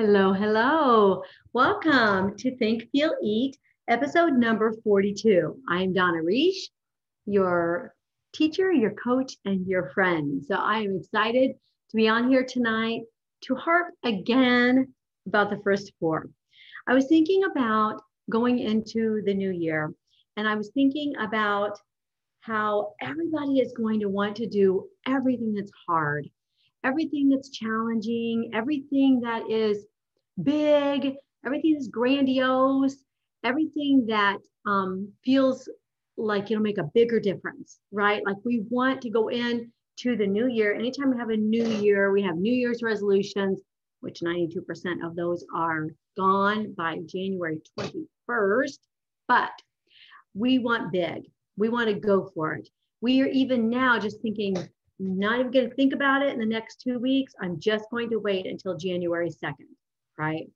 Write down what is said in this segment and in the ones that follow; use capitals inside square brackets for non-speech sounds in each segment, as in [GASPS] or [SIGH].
Hello, hello. Welcome to Think, Feel, Eat, episode number 42. I'm Donna Reish, your teacher, your coach, and your friend. So I am excited to be on here tonight to harp again about the first four. I was thinking about going into the new year, and I was thinking about how everybody is going to want to do everything that's hard everything that's challenging, everything that is big, everything that's grandiose, everything that um, feels like it'll make a bigger difference, right? Like we want to go in to the new year. Anytime we have a new year, we have New Year's resolutions, which 92% of those are gone by January 21st. But we want big. We want to go for it. We are even now just thinking, not even going to think about it in the next two weeks. I'm just going to wait until January 2nd, right?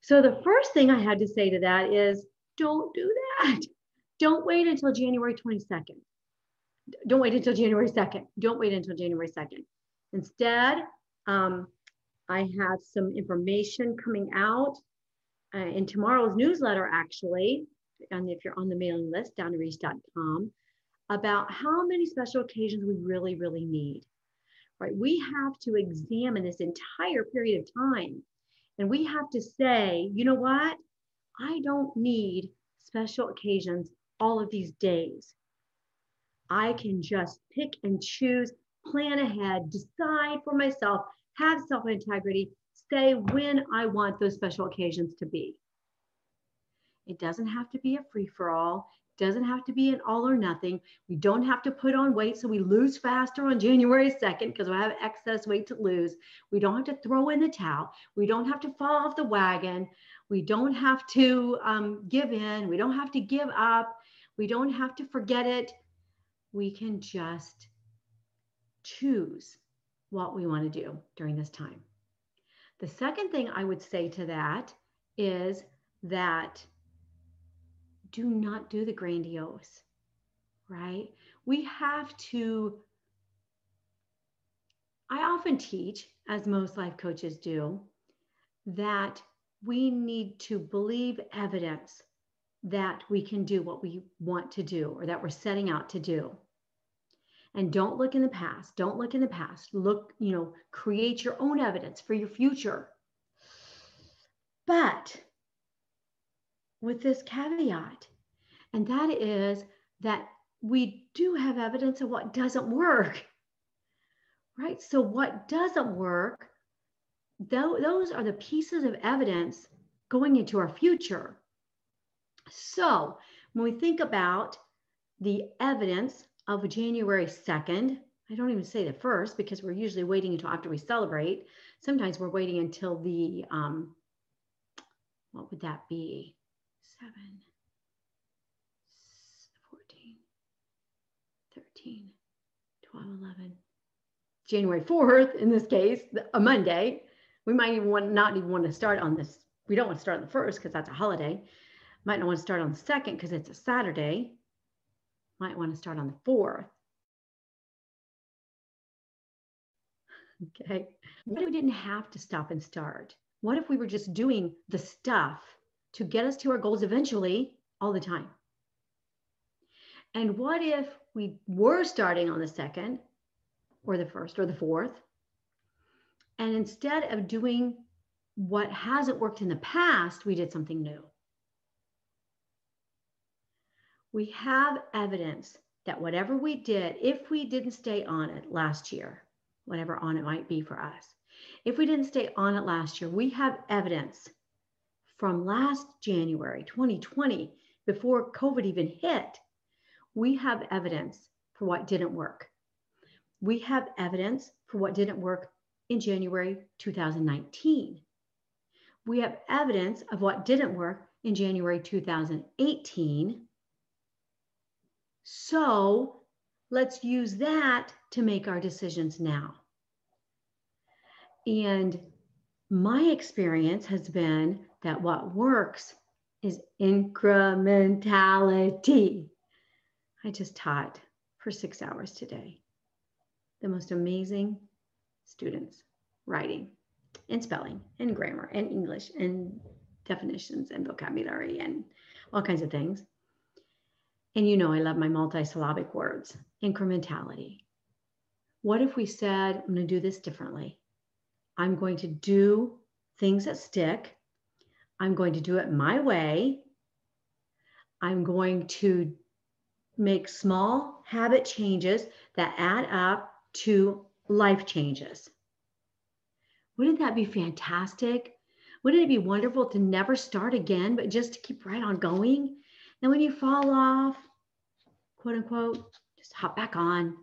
So the first thing I had to say to that is don't do that. [LAUGHS] Don't wait until January 22nd. Don't wait until January 2nd. Don't wait until January 2nd. Instead, um, I have some information coming out uh, in tomorrow's newsletter, actually. And if you're on the mailing list, donnareish.com, about how many special occasions we really, really need, right? We have to examine this entire period of time and we have to say, you know what? I don't need special occasions all of these days. I can just pick and choose, plan ahead, decide for myself, have self integrity, say when I want those special occasions to be. It doesn't have to be a free for all doesn't have to be an all or nothing. We don't have to put on weight so we lose faster on January 2nd because we have excess weight to lose. We don't have to throw in the towel. We don't have to fall off the wagon. We don't have to um, give in. We don't have to give up. We don't have to forget it. We can just choose what we want to do during this time. The second thing I would say to that is that do not do the grandiose, right? We have to, I often teach, as most life coaches do, that we need to believe evidence that we can do what we want to do or that we're setting out to do. And don't look in the past. Don't look in the past. Look, you know, create your own evidence for your future. But with this caveat, and that is that we do have evidence of what doesn't work. Right? So, what doesn't work, those are the pieces of evidence going into our future. So, when we think about the evidence of January 2nd, I don't even say the first because we're usually waiting until after we celebrate. Sometimes we're waiting until the, um, what would that be? Seven, 14, 13, 12, 11, January 4th, in this case, a Monday. We might even want not even want to start on this. We don't want to start on the first because that's a holiday. Might not want to start on the second because it's a Saturday. Might want to start on the fourth. Okay. What if we didn't have to stop and start? What if we were just doing the stuff to get us to our goals eventually all the time. And what if we were starting on the second or the first or the fourth? And instead of doing what hasn't worked in the past, we did something new. We have evidence that whatever we did, if we didn't stay on it last year, whatever on it might be for us, if we didn't stay on it last year, we have evidence from last January 2020, before COVID even hit, we have evidence for what didn't work. We have evidence for what didn't work in January 2019. We have evidence of what didn't work in January 2018. So let's use that to make our decisions now. And my experience has been that what works is incrementality. I just taught for six hours today. The most amazing students writing. and spelling and grammar and English and definitions and vocabulary and all kinds of things. And you know, I love my multisyllabic words, incrementality. What if we said, I'm going to do this differently? I'm going to do things that stick. I'm going to do it my way. I'm going to make small habit changes that add up to life changes. Wouldn't that be fantastic? Wouldn't it be wonderful to never start again, but just to keep right on going? And when you fall off, quote unquote, just hop back on.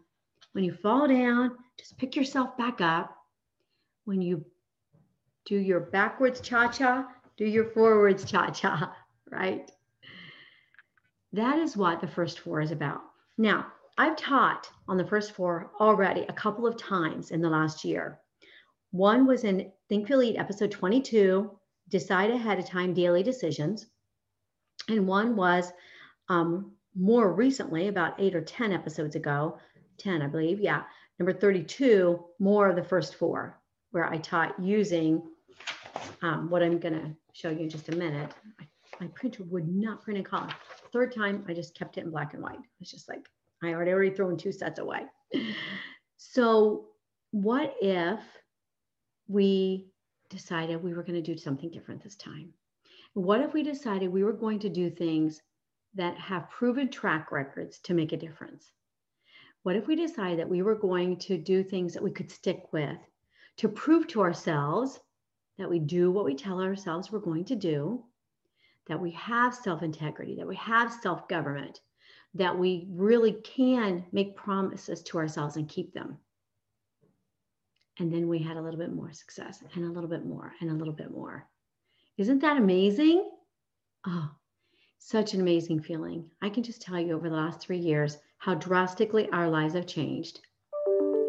When you fall down, just pick yourself back up. When you do your backwards cha cha, do your forwards cha cha, right? That is what the first four is about. Now, I've taught on the first four already a couple of times in the last year. One was in Think Feel Eat episode 22, Decide Ahead of Time Daily Decisions. And one was um, more recently, about eight or 10 episodes ago, 10, I believe. Yeah. Number 32, more of the first four, where I taught using um, what I'm to show you in just a minute. My printer would not print in color. Third time, I just kept it in black and white. It's just like, I already already thrown two sets away. So, what if we decided we were to do something different this time? What if we decided we were going to do things that have proven track records to make a difference? What if we decided that we were going to do things that we could stick with to prove to ourselves that we do what we tell ourselves we're going to do, that we have self integrity, that we have self government, that we really can make promises to ourselves and keep them? And then we had a little bit more success and a little bit more and a little bit more. Isn't that amazing? Oh, such an amazing feeling. I can just tell you over the last three years how drastically our lives have changed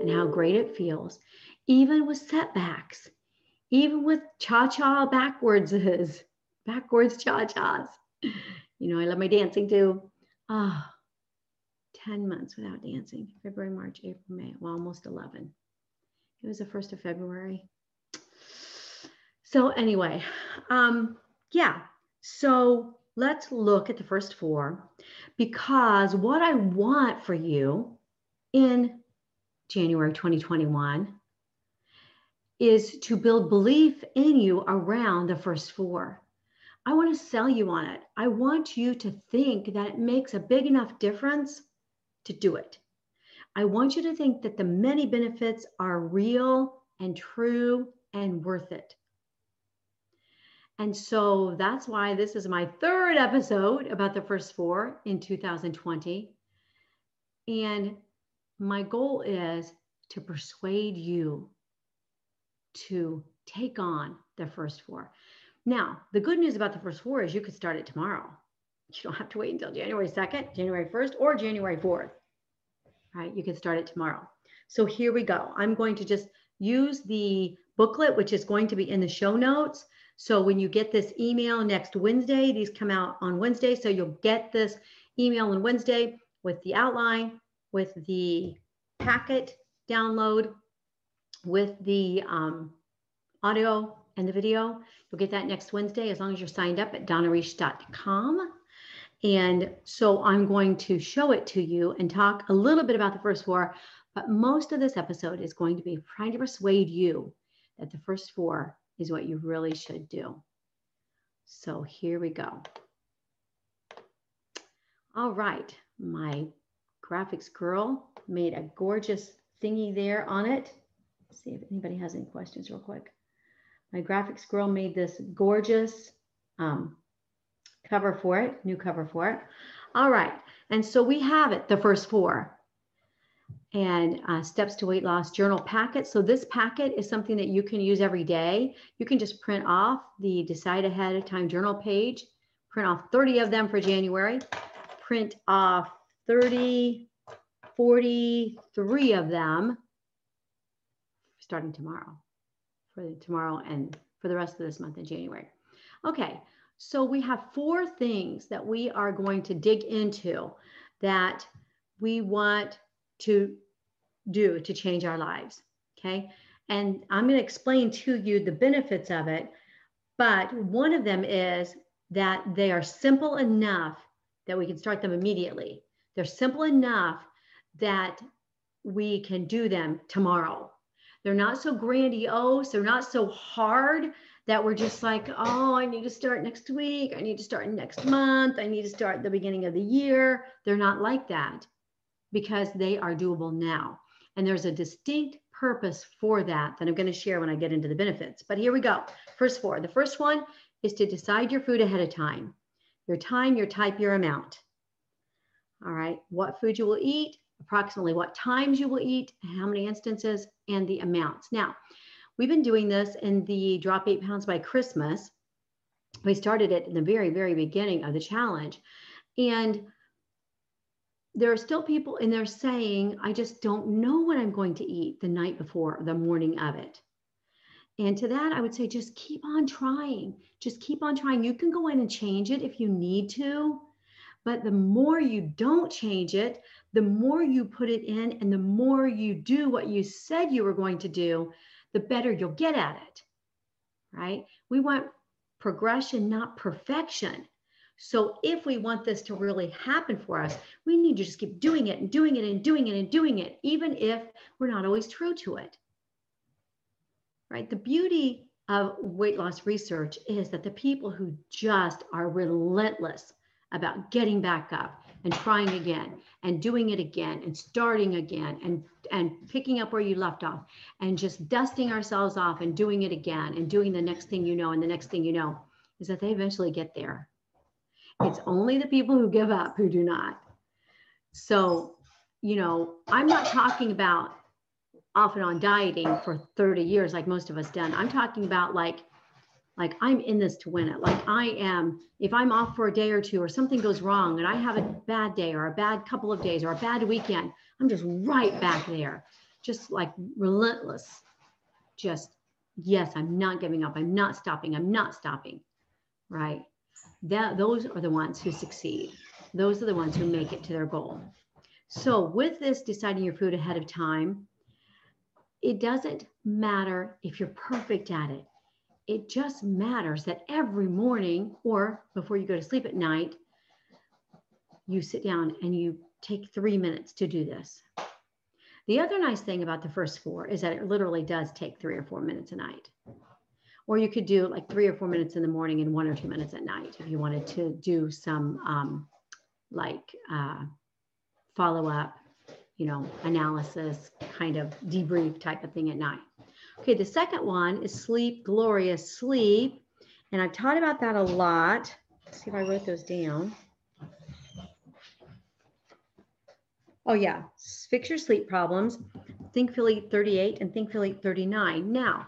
and how great it feels, even with setbacks, even with cha cha backwards, backwards cha chas. You know, I love my dancing too. Ah, oh, 10 months without dancing February, March, April, May, well, almost 11. It was the 1st of February. So, anyway, um, yeah. So, let's look at the first four because what I want for you in January 2021 is to build belief in you around the first four. I want to sell you on it. I want you to think that it makes a big enough difference to do it. I want you to think that the many benefits are real and true and worth it. And so that's why this is my third episode about the first four in 2020. And my goal is to persuade you to take on the first four. Now, the good news about the first four is you could start it tomorrow. You don't have to wait until January 2nd, January 1st, or January 4th. Right? You can start it tomorrow. So here we go. I'm going to just use the booklet, which is going to be in the show notes. So when you get this email next Wednesday, these come out on Wednesday. So you'll get this email on Wednesday with the outline, with the packet download, with the um, audio and the video. You'll get that next Wednesday as long as you're signed up at donnareish.com. And so I'm going to show it to you and talk a little bit about the first four, but most of this episode is going to be trying to persuade you that the first four is what you really should do. So here we go. All right, my graphics girl made a gorgeous thingy there on it. See if anybody has any questions real quick. My graphics girl made this gorgeous um, cover for it, new cover for it. All right, and so we have it, the first four and uh, steps to weight loss journal packet. So this packet is something that you can use every day. You can just print off the decide ahead of time journal page, print off 30 of them for January, print off 30, 43 of them starting tomorrow for tomorrow and for the rest of this month in January. Okay, so we have four things that we are going to dig into that we want to do to change our lives. Okay. And I'm going to explain to you the benefits of it. But one of them is that they are simple enough that we can start them immediately. They're simple enough that we can do them tomorrow. They're not so grandiose, they're not so hard that we're just like, oh, I need to start next week, I need to start next month, I need to start the beginning of the year. They're not like that because they are doable now. And there's a distinct purpose for that that I'm going to share when I get into the benefits. But here we go. First four. The first one is to decide your food ahead of time. Your time, your type, your amount. All right. What food you will eat, approximately what times you will eat, how many instances, and the amounts. Now, we've been doing this in the Drop Eight Pounds by Christmas. We started it in the very, very beginning of the challenge. And there are still people and they're saying, I just don't know what I'm going to eat the night before or the morning of it. And to that, I would say just keep on trying. Just keep on trying. You can go in and change it if you need to. But the more you don't change it, the more you put it in and the more you do what you said you were going to do, the better you'll get at it. Right? We want progression, not perfection. So if we want this to really happen for us, we need to just keep doing it and doing it and doing it and doing it, even if we're not always true to it right? The beauty of weight loss research is that the people who just are relentless about getting back up and trying again and doing it again and starting again and and picking up where you left off and just dusting ourselves off and doing it again and doing the next thing you know and the next thing you know is that they eventually get there. It's only the people who give up who do not. So, you know, I'm not talking about off and on dieting for 30 years like most of us done i'm talking about like like i'm in this to win it. Like i am if i'm off for a day or two or something goes wrong and i have a bad day or a bad couple of days or a bad weekend i'm just right back there. Just like relentless. Just yes i'm not giving up. I'm not stopping. I'm not stopping. Right? That those are the ones who succeed. Those are the ones who make it to their goal. So with this deciding your food ahead of time it doesn't matter if you're perfect at it. It just matters that every morning or before you go to sleep at night, you sit down and you take three minutes to do this. The other nice thing about the first four is that it literally does take three or four minutes a night. Or you could do like three or four minutes in the morning and one or two minutes at night if you wanted to do some um, like uh, follow up you know, analysis, kind of debrief type of thing at night. Okay, the second one is sleep, glorious sleep. And I've taught about that a lot. Let's see if I wrote those down. Oh yeah, fix your sleep problems. Think Eat 38 and Think Eat 39. Now,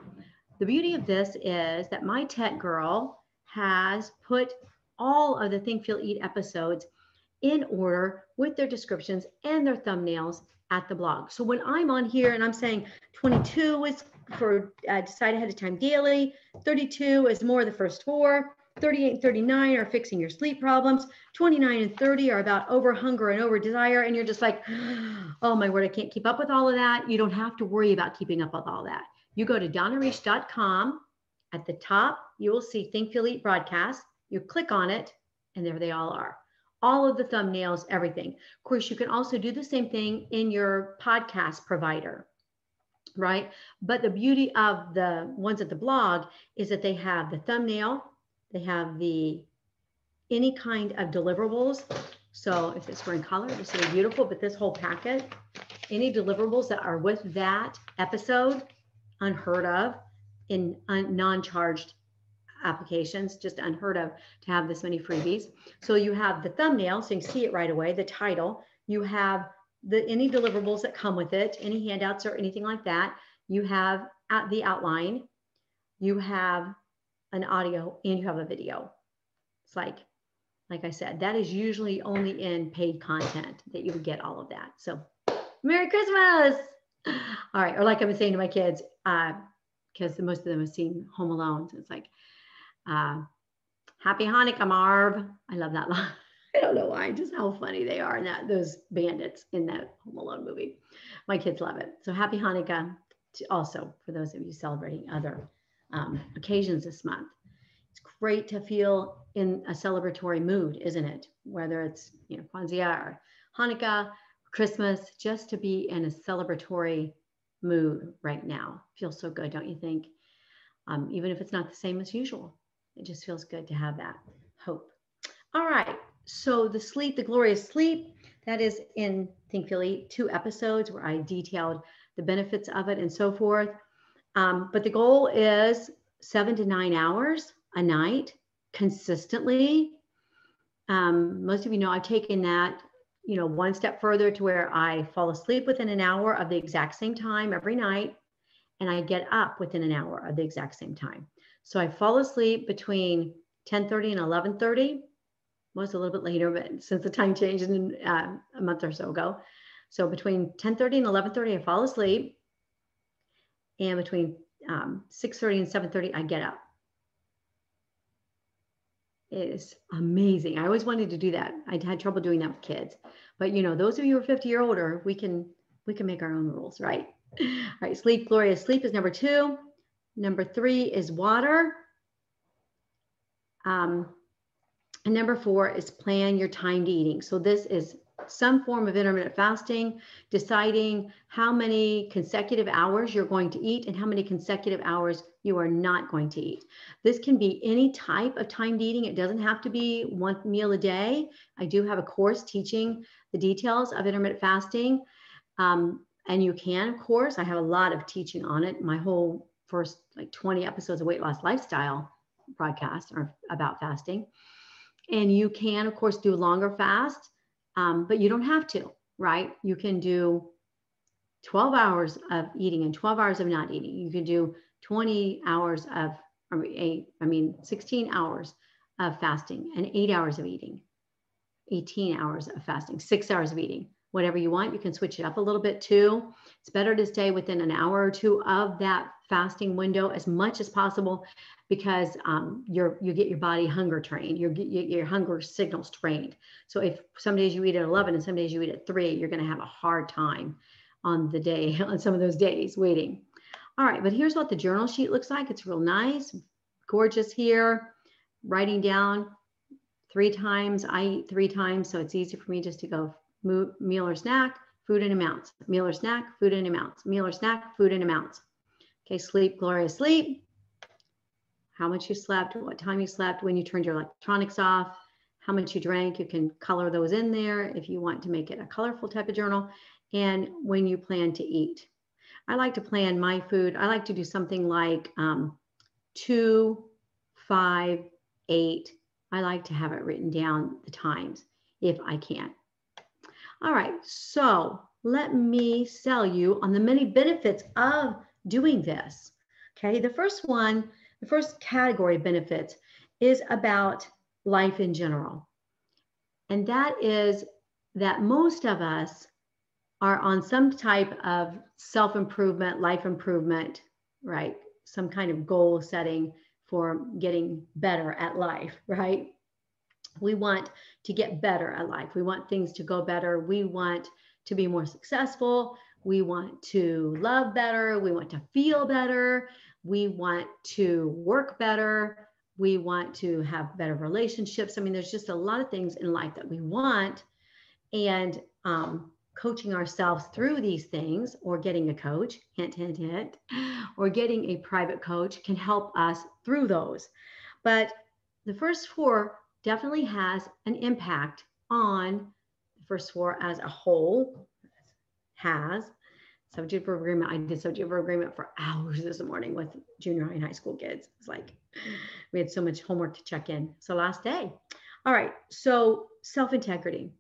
the beauty of this is that my tech girl has put all of the Think Feel Eat episodes in order with their descriptions and their thumbnails at the blog. So when I'm on here and I'm saying 22 is for uh, decide ahead of time daily, 32 is more the first four, 38 and 39 are fixing your sleep problems, 29 and 30 are about over hunger and over desire. And you're just like, [GASPS] oh my word, I can't keep up with all of that. You don't have to worry about keeping up with all that. You go to donnareish.com. At the top, you will see Think Feel Eat broadcast. You click on it, and there they all are all of the thumbnails, everything. Of course, you can also do the same thing in your podcast provider, right? But the beauty of the ones at the blog is that they have the thumbnail, they have the any kind of deliverables. So if it's in color, it's really beautiful, but this whole packet, any deliverables that are with that episode, unheard of in uh, non-charged applications, just unheard of to have this many freebies. So you have the thumbnail, so you can see it right away, the title. You have the any deliverables that come with it, any handouts or anything like that. You have at the outline, you have an audio, and you have a video. It's like, like I said, that is usually only in paid content that you would get all of that. So Merry Christmas. All right. Or like I've been saying to my kids, because uh, most of them have seen Home Alone. So it's like, uh, Happy Hanukkah, Marv. I love that [LAUGHS] line. I don't know why, just how funny they are, and that those bandits in that Home Alone movie. My kids love it. So happy Hanukkah also for those of you celebrating other um, occasions this month. It's great to feel in a celebratory mood, isn't it? Whether it's you know Kwanzaa or Hanukkah, Christmas, just to be in a celebratory mood right now feels so good, don't you think? Um, even if it's not the same as usual, it just feels good to have that hope. All right. So the sleep, the glorious sleep, that is in Think Feel Eat, two episodes where I detailed the benefits of it and so forth. Um, but the goal is seven to nine hours a night consistently. Um, most of you know I've taken that, you know, one step further to where I fall asleep within an hour of the exact same time every night, and I get up within an hour of the exact same time. So I fall asleep between 10:30 and 11:30. Was a little bit later, but since the time changed in, uh, a month or so ago, so between 10:30 and 11:30, I fall asleep, and between um, 6:30 and 7:30, I get up. It is amazing. I always wanted to do that. I had trouble doing that with kids, but you know, those of you who are 50 or older, we can we can make our own rules, right? All right, sleep, glorious sleep is number two. Number three is water. Um, and number four is plan your timed eating. So this is some form of intermittent fasting, deciding how many consecutive hours you're going to eat and how many consecutive hours you are not going to eat. This can be any type of timed eating. It doesn't have to be one meal a day. I do have a course teaching the details of intermittent fasting. Um, and you can, of course, I have a lot of teaching on it. My whole first like 20 episodes of weight loss lifestyle broadcast are about fasting. And you can, of course, do longer fast um, but you don't have to, right? You can do 12 hours of eating and 12 hours of not eating. You can do 20 hours of, or eight, I mean, 16 hours of fasting and eight hours of eating, 18 hours of fasting, six hours of eating, whatever you want. You can switch it up a little bit too. It's better to stay within an hour or two of that fasting window as much as possible because um, you're you get your body hunger trained, your your hunger signals trained. So if some days you eat at 11 and some days you eat at three, you're going to have a hard time on the day [LAUGHS] on some of those days waiting. All right, but here's what the journal sheet looks like. It's real nice, gorgeous here. Writing down three times. I eat three times, so it's easy for me just to go meal or snack, food in amounts, meal or snack, food in amounts, meal or snack, food in amounts. Okay, sleep, glorious sleep how much you slept, what time you slept, when you turned your electronics off, how much you drank. You can color those in there if you want to make it a colorful type of journal, and when you plan to eat. I like to plan my food. I like to do something like um, two, five, eight. I like to have it written down the times if I can. All right, so let me sell you on the many benefits of doing this. Okay, the first one the first category of benefits is about life in general. And that is that most of us are on some type of self improvement, life improvement, right? Some kind of goal setting for getting better at life, [LAUGHS] right? We want to get better at life. We want things to go better. We want to be more successful. We want to love better. We want to feel better we want to work better we want to have better relationships i mean there's just a lot of things in life that we want and um, coaching ourselves through these things or getting a coach hint hint hint or getting a private coach can help us through those but the first four definitely has an impact on the first four as a whole has subject verb agreement. I did subject verb agreement for hours this morning with junior high and high school kids. It's like we had so much homework to check in. So last day. All right. So self integrity.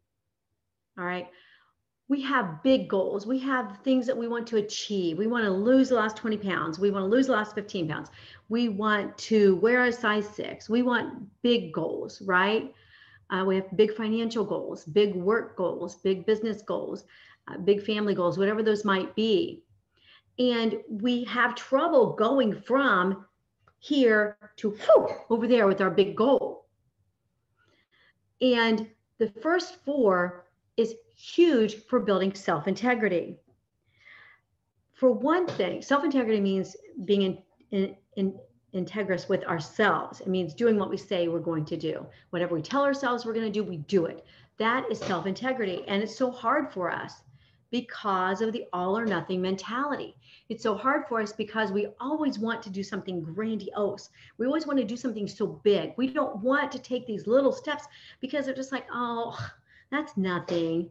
All right. We have big goals. We have things that we want to achieve. We want to lose the last 20 pounds. We want to lose the last 15 pounds. We want to wear a size six. We want big goals, right? Uh, we have big financial goals, big work goals, big business goals uh, big family goals, whatever those might be. And we have trouble going from here to whew, over there with our big goal. And the first four is huge for building self integrity. for one thing, self integrity means being in, in, in integrous with ourselves. It means doing what we say we're going to do. Whatever we tell ourselves we're going to do, we do it. That is self integrity. And it's so hard for us because of the all or nothing mentality. It's so hard for us because we always want to do something grandiose. We always want to do something so big. We don't want to take these little steps because they're just like, oh, that's nothing.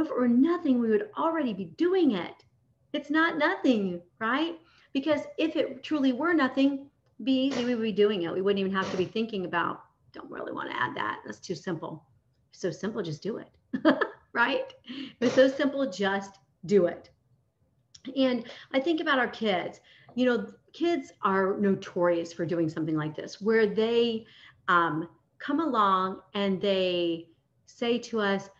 If it were nothing, we would already be doing it. It's not nothing, right? Because if it truly were nothing, be easy, we would be doing it. We wouldn't even have to be thinking about, don't really want to add that. That's too simple. So simple, just do it. [LAUGHS] right? It's so simple, just do it. And I think about our kids. You know, kids are notorious for doing something like this, where they um, come along and they say to us,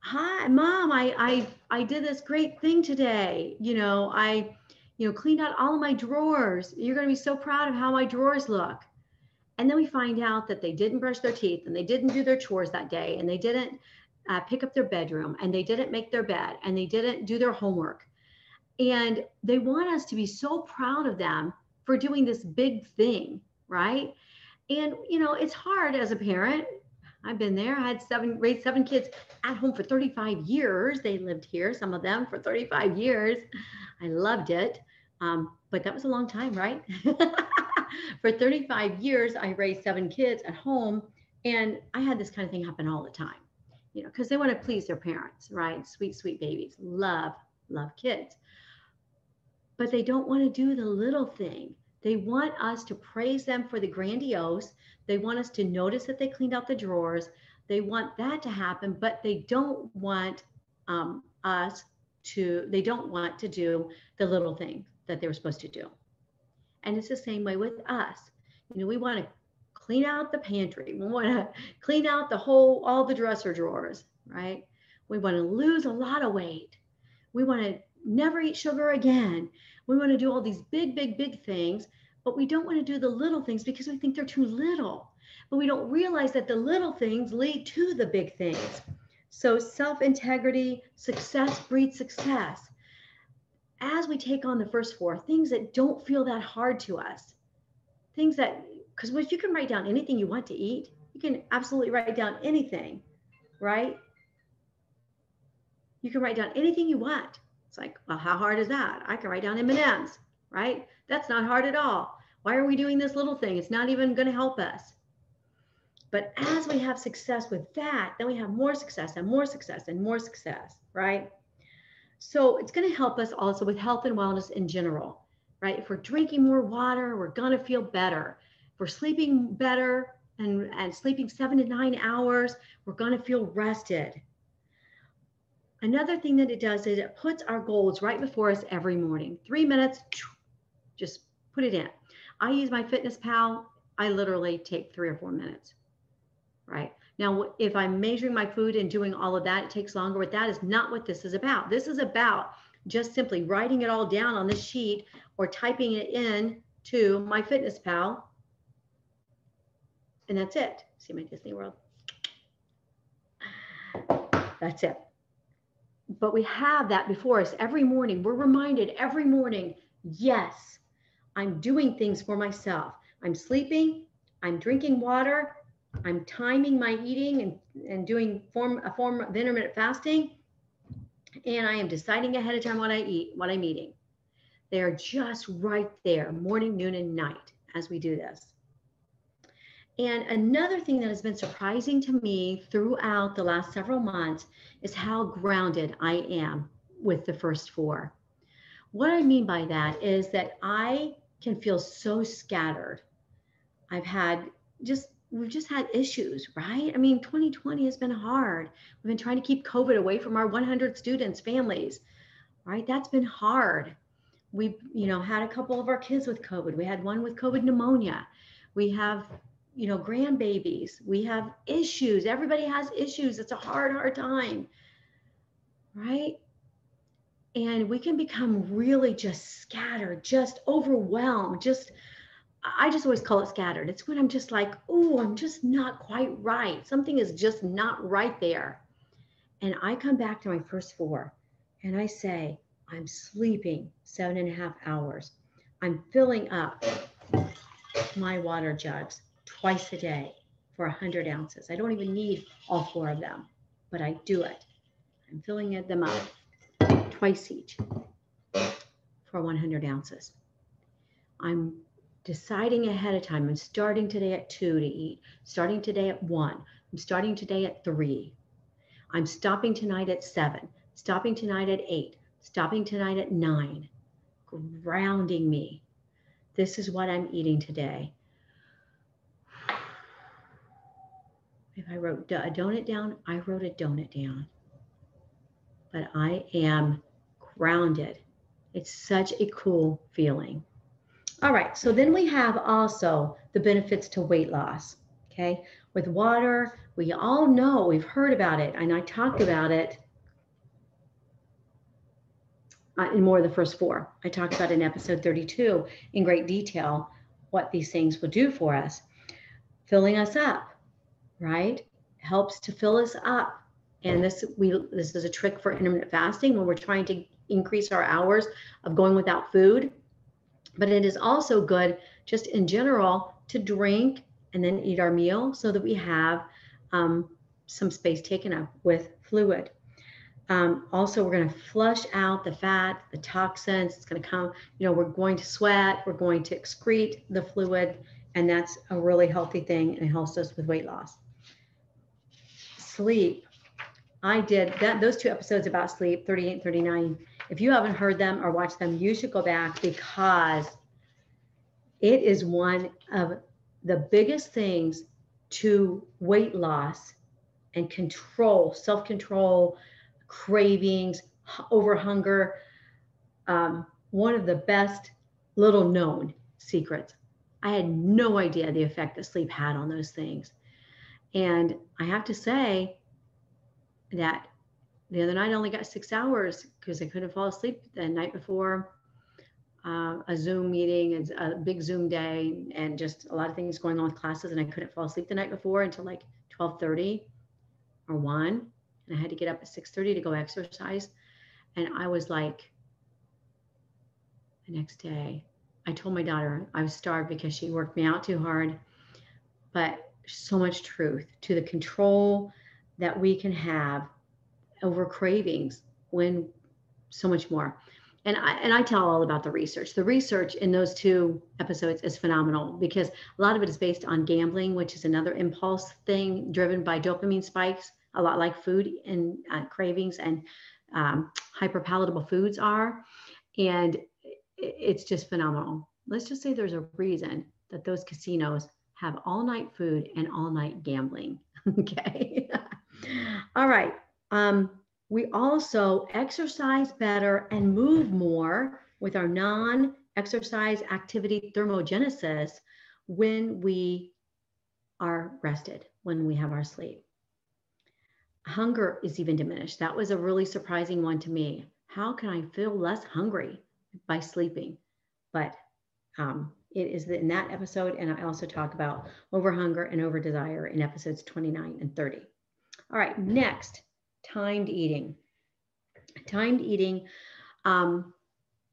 "Hi, mom, I I I did this great thing today. You know, I you know cleaned out all of my drawers. You're going to be so proud of how my drawers look." And then we find out that they didn't brush their teeth and they didn't do their chores that day and they didn't uh, pick up their bedroom and they didn't make their bed and they didn't do their homework. And they want us to be so proud of them for doing this big thing, right? And, you know, it's hard as a parent. I've been there. I had seven, raised seven kids at home for 35 years. They lived here, some of them for 35 years. I loved it. Um, but that was a long time, right? [LAUGHS] for 35 years, I raised seven kids at home. And I had this kind of thing happen all the time you know, because they want to please their parents, right? Sweet, sweet babies, love, love kids. But they don't want to do the little thing. They want us to praise them for the grandiose. They want us to notice that they cleaned out the drawers. They want that to happen, but they don't want um, us to, they don't want to do the little thing that they were supposed to do. And it's the same way with us. You know, we want to clean out the pantry. We want to clean out the whole, all the dresser drawers, right? We want to lose a lot of weight. We want to never eat sugar again. We want to do all these big, big, big things, but we don't want to do the little things because we think they're too little. But we don't realize that the little things lead to the big things. So self integrity, success breeds success. As we take on the first four, things that don't feel that hard to us, things that because you can write down anything you want to eat, you can absolutely write down anything, right? You can write down anything you want. It's like, well, how hard is that? I can write down M&Ms, right? That's not hard at all. Why are we doing this little thing? It's not even going to help us. But as we have success with that, then we have more success and more success and more success, right? So it's going to help us also with health and wellness in general, right? If we're drinking more water, we're going to feel better If we're sleeping better and, and sleeping seven to nine hours, we're going to feel rested. Another thing that it does is it puts our goals right before us every morning. Three minutes, [TSK] just put it in. I use MyFitnessPal. I literally take three or four minutes, right? Now, if I'm measuring my food and doing all of that, it takes longer, but that is not what this is about. This is about just simply writing it all down on this sheet or typing it in to MyFitnessPal. and that's it. See my Disney World. That's it. But we have that before us every morning. We're reminded every morning, yes, I'm doing things for myself. I'm sleeping, I'm drinking water, I'm timing my eating and, and doing form a form of intermittent fasting, and I am deciding ahead of time what I eat, what I'm eating. They're just right there, morning, noon, and night as we do this. And another thing that has been surprising to me throughout the last several months is how grounded I am with the first four. What I mean by that is that I can feel so scattered. I've had just, we've just had issues, right? I mean, 2020 has been hard. We've been trying to keep COVID away from our 100 students' families, right? That's been hard. We, you know, had a couple of our kids with COVID. We had one with COVID pneumonia. We have you know, grandbabies. We have issues. Everybody has issues. It's a hard, hard time. Right? And we can become really just scattered, just overwhelmed, just I just always call it scattered. It's when I'm just like, oh, I'm just not quite right. Something is just not right there. And I come back to my first four and I say, I'm sleeping seven and a half hours. I'm filling up my water jugs twice a day for 100 ounces. I don't even need all four of them, but I do it. I'm filling them up twice each for 100 ounces. I'm deciding ahead of time. I'm starting today at two to eat, starting today at one. I'm starting today at three. I'm stopping tonight at seven, stopping tonight at eight, stopping tonight at nine, grounding me. This is what I'm eating today. If I wrote a donut down, I wrote a donut down. But I am grounded. It's such a cool feeling. All right, so then we have also the benefits to weight loss. Okay, with water, we all know, we've heard about it, and I talked about it uh, in more of the first four. I talked about in episode 32 in great detail what these things will do for us. Filling us up, right? Helps to fill us up. And this we this is a trick for intermittent fasting when we're trying to increase our hours of going without food. But it is also good just in general to drink and then eat our meal so that we have um, some space taken up with fluid. Um, also, we're going to flush out the fat, the toxins. It's going to come, you know, we're going to sweat, we're going to excrete the fluid, and that's a really healthy thing and it helps us with weight loss. Sleep. I did that those two episodes about sleep, 38 and 39. If you haven't heard them or watched them, you should go back because it is one of the biggest things to weight loss and control, self control, cravings, over hunger. Um, one of the best little known secrets. I had no idea the effect that sleep had on those things. And I have to say that the other night I only got six hours because I couldn't fall asleep the night before uh, a Zoom meeting and a big Zoom day and just a lot of things going on with classes. And I couldn't fall asleep the night before until like 1230 or one. And I had to get up at 630 to go exercise. And I was like, the next day, I told my daughter I was starved because she worked me out too hard. But so much truth to the control that we can have over cravings when so much more and I, and I tell all about the research. The research in those two episodes is phenomenal because a lot of it is based on gambling, which is another impulse thing driven by dopamine spikes, a lot like food and uh, cravings and um, hyperpalatable foods are. And it's just phenomenal. Let's just say there's a reason that those casinos have all night food and all night gambling. [LAUGHS] okay. [LAUGHS] all right. Um, we also exercise better and move more with our non exercise activity thermogenesis when we are rested, when we have our sleep. Hunger is even diminished. That was a really surprising one to me. How can I feel less hungry by sleeping? But um, it is in that episode, and I also talk about over hunger and over desire in episodes 29 and 30. All right, next timed eating. Timed eating. Um,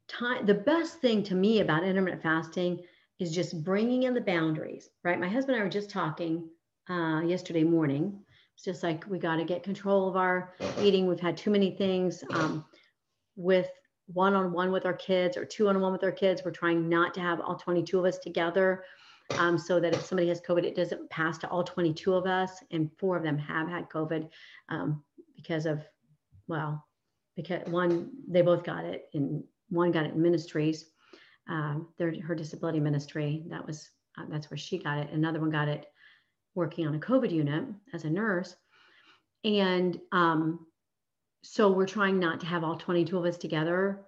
time, the best thing to me about intermittent fasting is just bringing in the boundaries, right? My husband and I were just talking uh, yesterday morning. It's just like we got to get control of our eating. We've had too many things um, with one on one with our kids or two on one with our kids. We're trying not to have all 22 of us together um, so that if somebody has COVID, it doesn't pass to all 22 of us. And four of them have had COVID. Um, because of, well, because one, they both got it, and one got it in ministries, um, her disability ministry. That was uh, that's where she got it. Another one got it working on a COVID unit as a nurse, and um, so we're trying not to have all 22 of us together,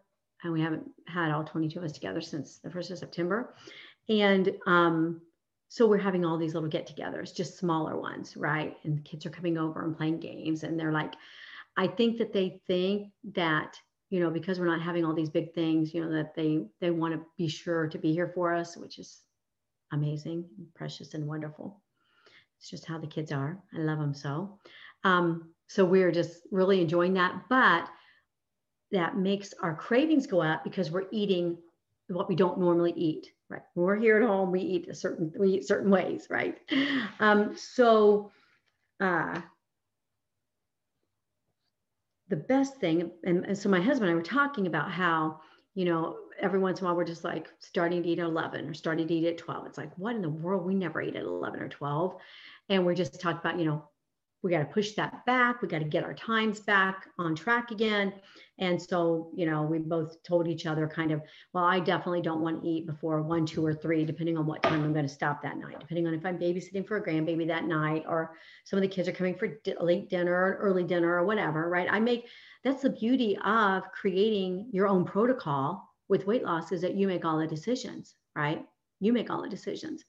and we haven't had all 22 of us together since the first of September, and um, so we're having all these little get-togethers, just smaller ones, right? And the kids are coming over and playing games, and they're like, I think that they think that you know because we're not having all these big things, you know, that they they want to be sure to be here for us, which is amazing, precious, and wonderful. It's just how the kids are. I love them so. Um, so we're just really enjoying that, but that makes our cravings go up because we're eating what we don't normally eat right? When we're here at home we eat a certain we eat certain ways right? Um, so uh, the best thing and, and so my husband and i were talking about how you know every once in a while we're just like starting to eat at 11 or starting to eat at 12 it's like what in the world? We never eat at 11 or 12 and we just talked about you know we got to push that back. We got to get our times back on track again. And so, you know, we both told each other kind of, well, I definitely don't want to eat before one, two, or three, depending on what time I'm going to stop that night, depending on if I'm babysitting for a grandbaby that night, or some of the kids are coming for late dinner or early dinner or whatever, right? I make that's the beauty of creating your own protocol with weight loss is that you make all the decisions, right? You make all the decisions.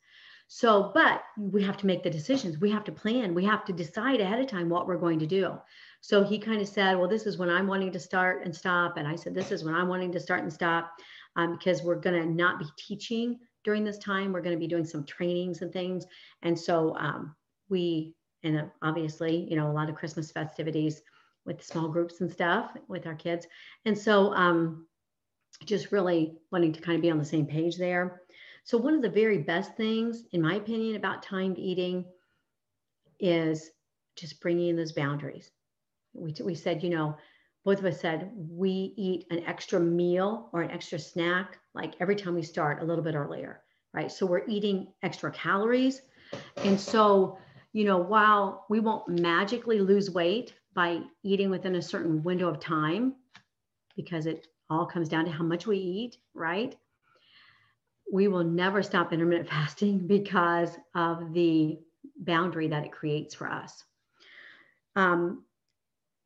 So, but we have to make the decisions. We have to plan. We have to decide ahead of time what we're going to do. So he kind of said, well, this is when I'm wanting to start and stop. And I said, this is when I'm wanting to start and stop um, because we're going to not be teaching during this time. We're going to be doing some trainings and things. And so um, we, and obviously, you know, a lot of Christmas festivities with small groups and stuff with our kids. And so um, just really wanting to kind of be on the same page there. So, one of the very best things, in my opinion, about timed eating is just bringing in those boundaries. We, we said, you know, both of us said we eat an extra meal or an extra snack like every time we start a little bit earlier, right? So, we're eating extra calories. And so, you know, while we won't magically lose weight by eating within a certain window of time, because it all comes down to how much we eat, right? We will never stop intermittent [LAUGHS] fasting because of the boundary that it creates for us. Um,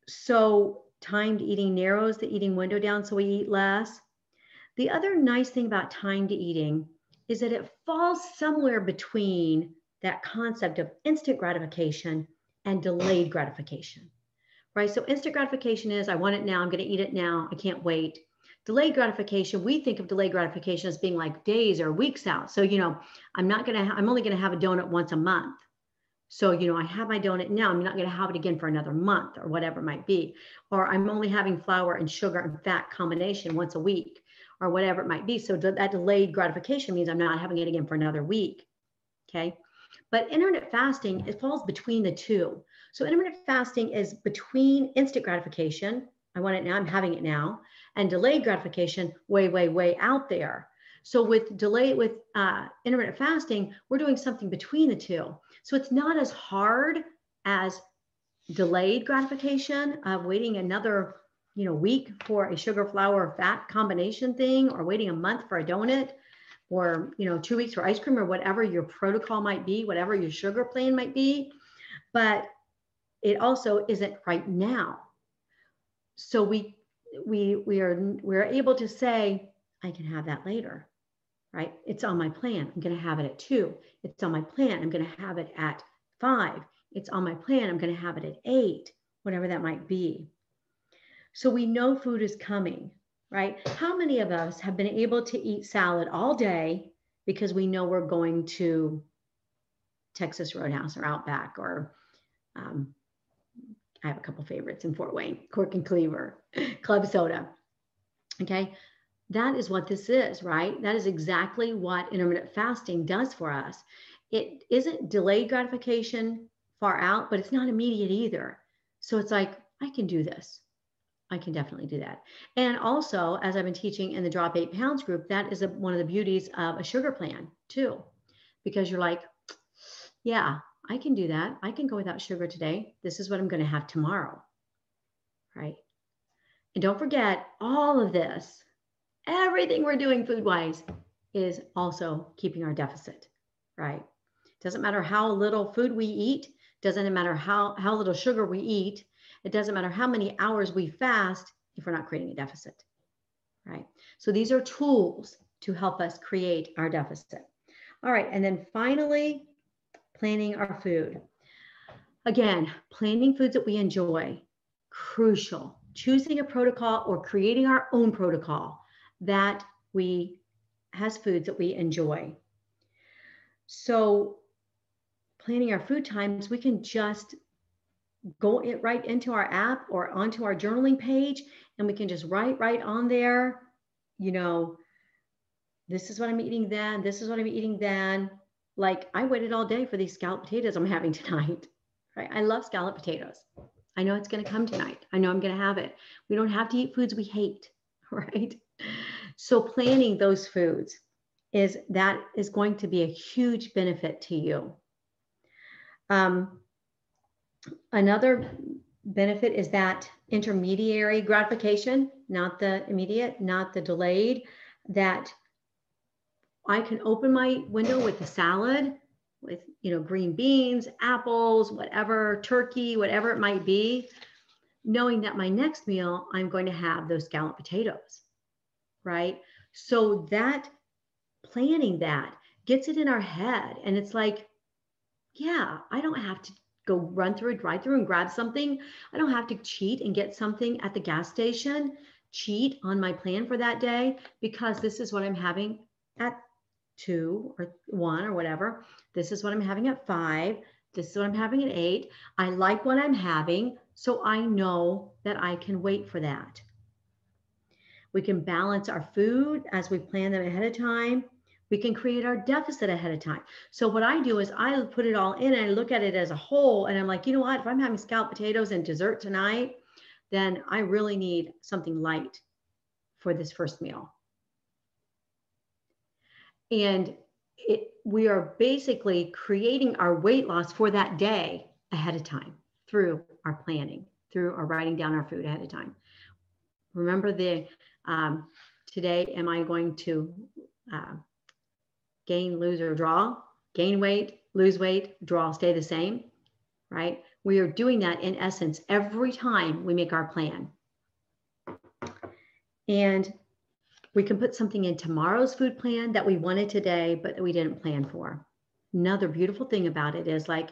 so, timed eating narrows the eating window down so we eat less. The other nice thing about timed eating is that it falls somewhere between that concept of instant gratification and delayed gratification, right? So, instant gratification is I want it now, I'm going to eat it now, I can't wait delayed gratification we think of delayed gratification as being like days or weeks out. So you know i'm not going to ha- i'm only going to have a donut once a month. So you know i have my donut now i'm not going to have it again for another month or whatever it might be. Or i'm only having flour and sugar and fat combination once a week or whatever it might be. So that delayed gratification means i'm not having it again for another week okay? But intermittent fasting it falls between the two. So intermittent fasting is between instant gratification i want it now i'm having it now and delayed gratification way, way, way out there. So with delay with uh, intermittent fasting, we're doing something between the two. So it's not as hard as delayed gratification of waiting another you know week for a sugar flour fat combination thing or waiting a month for a donut or you know two weeks for ice cream or whatever your protocol might be whatever your sugar plan might be but it also isn't right now so we we we are we're able to say i can have that later right? It's on my plan. I'm going to have it at two. It's on my plan. I'm going to have it at five. It's on my plan. I'm going to have it at eight whatever that might be. So we know food is coming right? How many of us have been able to eat salad all day because we know we're going to texas roadhouse or outback or um, I have a couple favorites in Fort Wayne, Cork and Cleaver, [LAUGHS] Club Soda. Okay. That is what this is, right? That is exactly what intermittent fasting does for us. It isn't delayed gratification far out, but it's not immediate either. So it's like, I can do this. I can definitely do that. And also, as I've been teaching in the Drop Eight Pounds group, that is a, one of the beauties of a sugar plan too, because you're like, yeah, I can do that. I can go without sugar today. This is what I'm going to have tomorrow. Right. And don't forget, all of this, everything we're doing food wise, is also keeping our deficit. Right. Doesn't matter how little food we eat, doesn't matter how, how little sugar we eat, it doesn't matter how many hours we fast if we're not creating a deficit. Right. So these are tools to help us create our deficit. All right. And then finally, planning our food. Again, planning foods that we enjoy, crucial. Choosing a protocol or creating our own protocol that we has foods that we enjoy. So planning our food times, we can just go it right into our app or onto our journaling page and we can just write right on there, you know, this is what I'm eating then, this is what I'm eating then. Like I waited all day for these scalloped potatoes I'm having [LAUGHS] tonight. Right? I love scalloped potatoes. I know it's going to come tonight. I know I'm going to have it. We don't have to eat foods we hate, [LAUGHS] right? So planning those foods is that is going to be a huge benefit to you. Um, another benefit is that intermediary gratification, not the immediate, not the delayed, that I can open my window with the salad with, you know, green beans, apples, whatever, turkey, whatever it might be, knowing that my next meal, I'm going to have those scalloped potatoes, right? So that planning that gets it in our head. And it's like, yeah, I don't have to go run through a drive through and grab something. I don't have to cheat and get something at the gas station, cheat on my plan for that day because this is what I'm having at two or one or whatever. This is what I'm having at five. This is what I'm having at eight. I like what I'm having, so I know that I can wait for that. We can balance our food as we plan them ahead of time. We can create our deficit ahead of time. So what I do is I put it all in and I look at it as a whole and I'm like, you know what? If I'm having scalloped potatoes and dessert tonight, then I really need something light for this first meal. And it, we are basically creating our weight loss for that day ahead of time through our planning, through our writing down our food ahead of time. Remember the um, today, am I going to uh, gain, lose, or draw? Gain weight, lose weight, draw, stay the same, right? We are doing that in essence every time we make our plan. And we can put something in tomorrow's food plan that we wanted today, but that we didn't plan for. Another beautiful thing about it is like,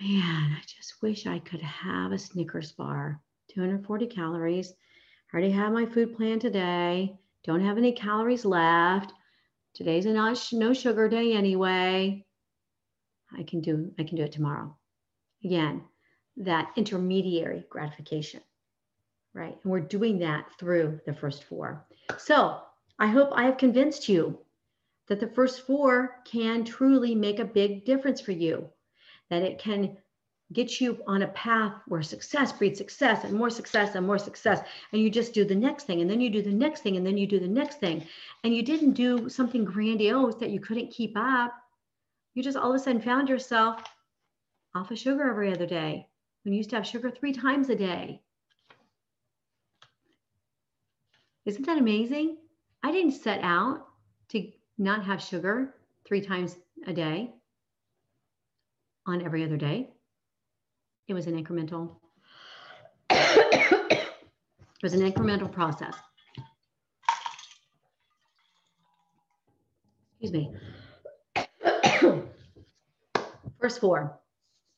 man, I just wish I could have a Snickers bar, 240 calories. I already have my food plan today. Don't have any calories left. Today's a not no sugar day anyway. I can do I can do it tomorrow. Again, that intermediary gratification right? And we're doing that through the first four. So I hope I have convinced you that the first four can truly make a big difference for you, that it can get you on a path where success breeds success and more success and more success. And you just do the next thing, and then you do the next thing, and then you do the next thing. And you didn't do something grandiose that you couldn't keep up. You just all of a sudden found yourself off of sugar every other day when you used to have sugar three times a day. Isn't that amazing? I didn't set out to not have sugar three times a day on every other day. It was an incremental, [COUGHS] it was an incremental process. Excuse me. [COUGHS] First four.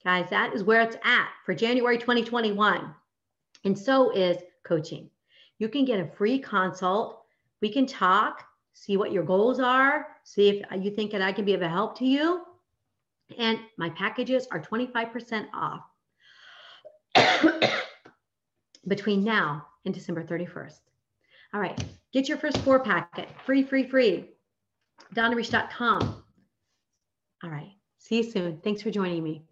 Guys, that is where it's at for January 2021. And so is coaching. You can get a free consult. We can talk, see what your goals are, see if you think that I can be of a help to you. And my packages are 25% off [COUGHS] between now and December 31st. All right, get your first four packet, free, free, free. DonnaReish.com. All right, see you soon. Thanks for joining me.